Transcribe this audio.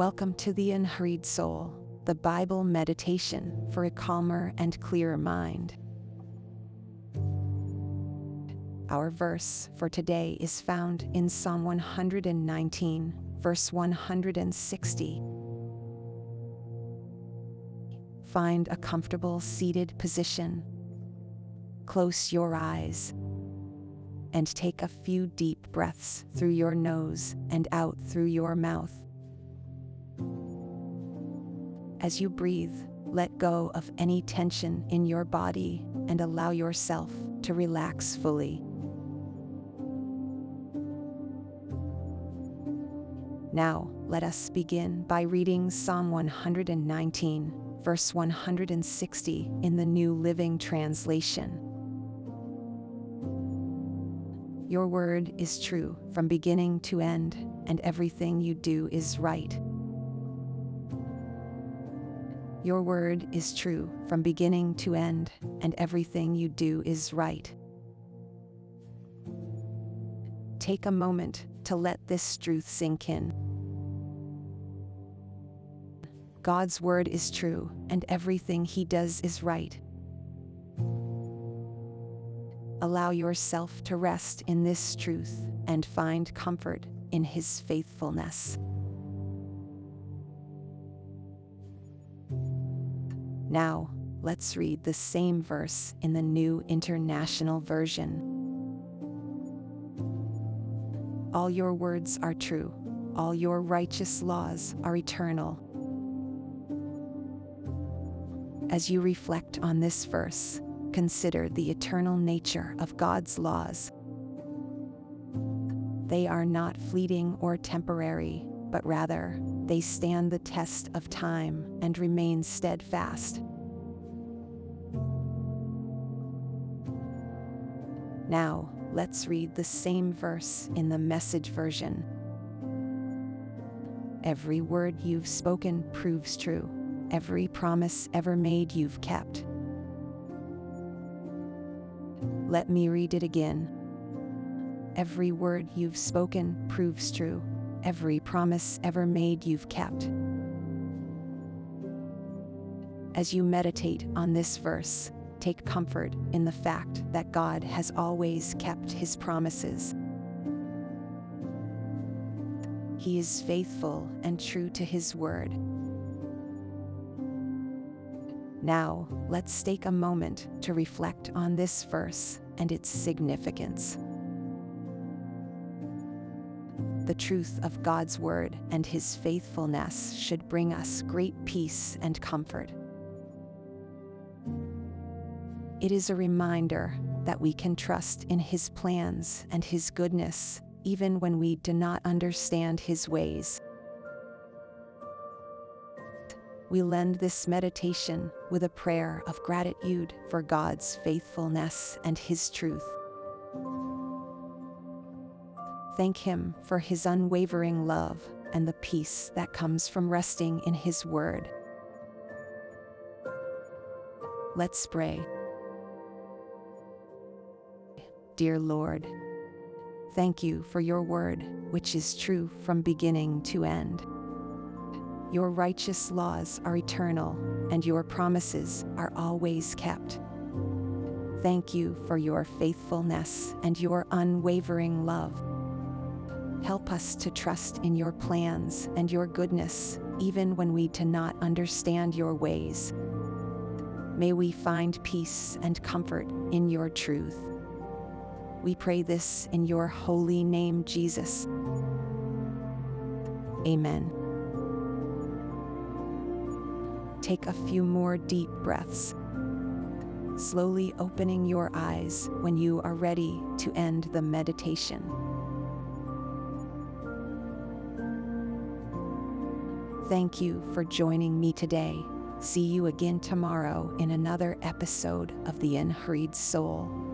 Welcome to the Unhurried Soul, the Bible meditation for a calmer and clearer mind. Our verse for today is found in Psalm 119, verse 160. Find a comfortable seated position. Close your eyes and take a few deep breaths through your nose and out through your mouth. As you breathe, let go of any tension in your body and allow yourself to relax fully. Now, let us begin by reading Psalm 119, verse 160 in the New Living Translation. Your word is true from beginning to end, and everything you do is right. Your word is true from beginning to end, and everything you do is right. Take a moment to let this truth sink in. God's word is true, and everything he does is right. Allow yourself to rest in this truth and find comfort in his faithfulness. Now, let's read the same verse in the New International Version. All your words are true, all your righteous laws are eternal. As you reflect on this verse, consider the eternal nature of God's laws. They are not fleeting or temporary, but rather, they stand the test of time and remain steadfast. Now, let's read the same verse in the message version. Every word you've spoken proves true. Every promise ever made you've kept. Let me read it again. Every word you've spoken proves true. Every promise ever made you've kept. As you meditate on this verse, take comfort in the fact that God has always kept his promises. He is faithful and true to his word. Now, let's take a moment to reflect on this verse and its significance. The truth of God's Word and His faithfulness should bring us great peace and comfort. It is a reminder that we can trust in His plans and His goodness even when we do not understand His ways we lend this meditation with a prayer of gratitude for God's faithfulness and His truth. Thank Him for His unwavering love and the peace that comes from resting in His Word. Let's pray. Dear Lord, thank you for your word, which is true from beginning to end. Your righteous laws are eternal, and your promises are always kept. Thank you for your faithfulness and your unwavering love. Help us to trust in your plans and your goodness, even when we do not understand your ways. May we find peace and comfort in your truth. We pray this in your holy name, Jesus. Amen take a few more deep breaths, slowly opening your eyes when you are ready to end the meditation. Thank you for joining me today. See you again tomorrow in another episode of The Unhurried Soul.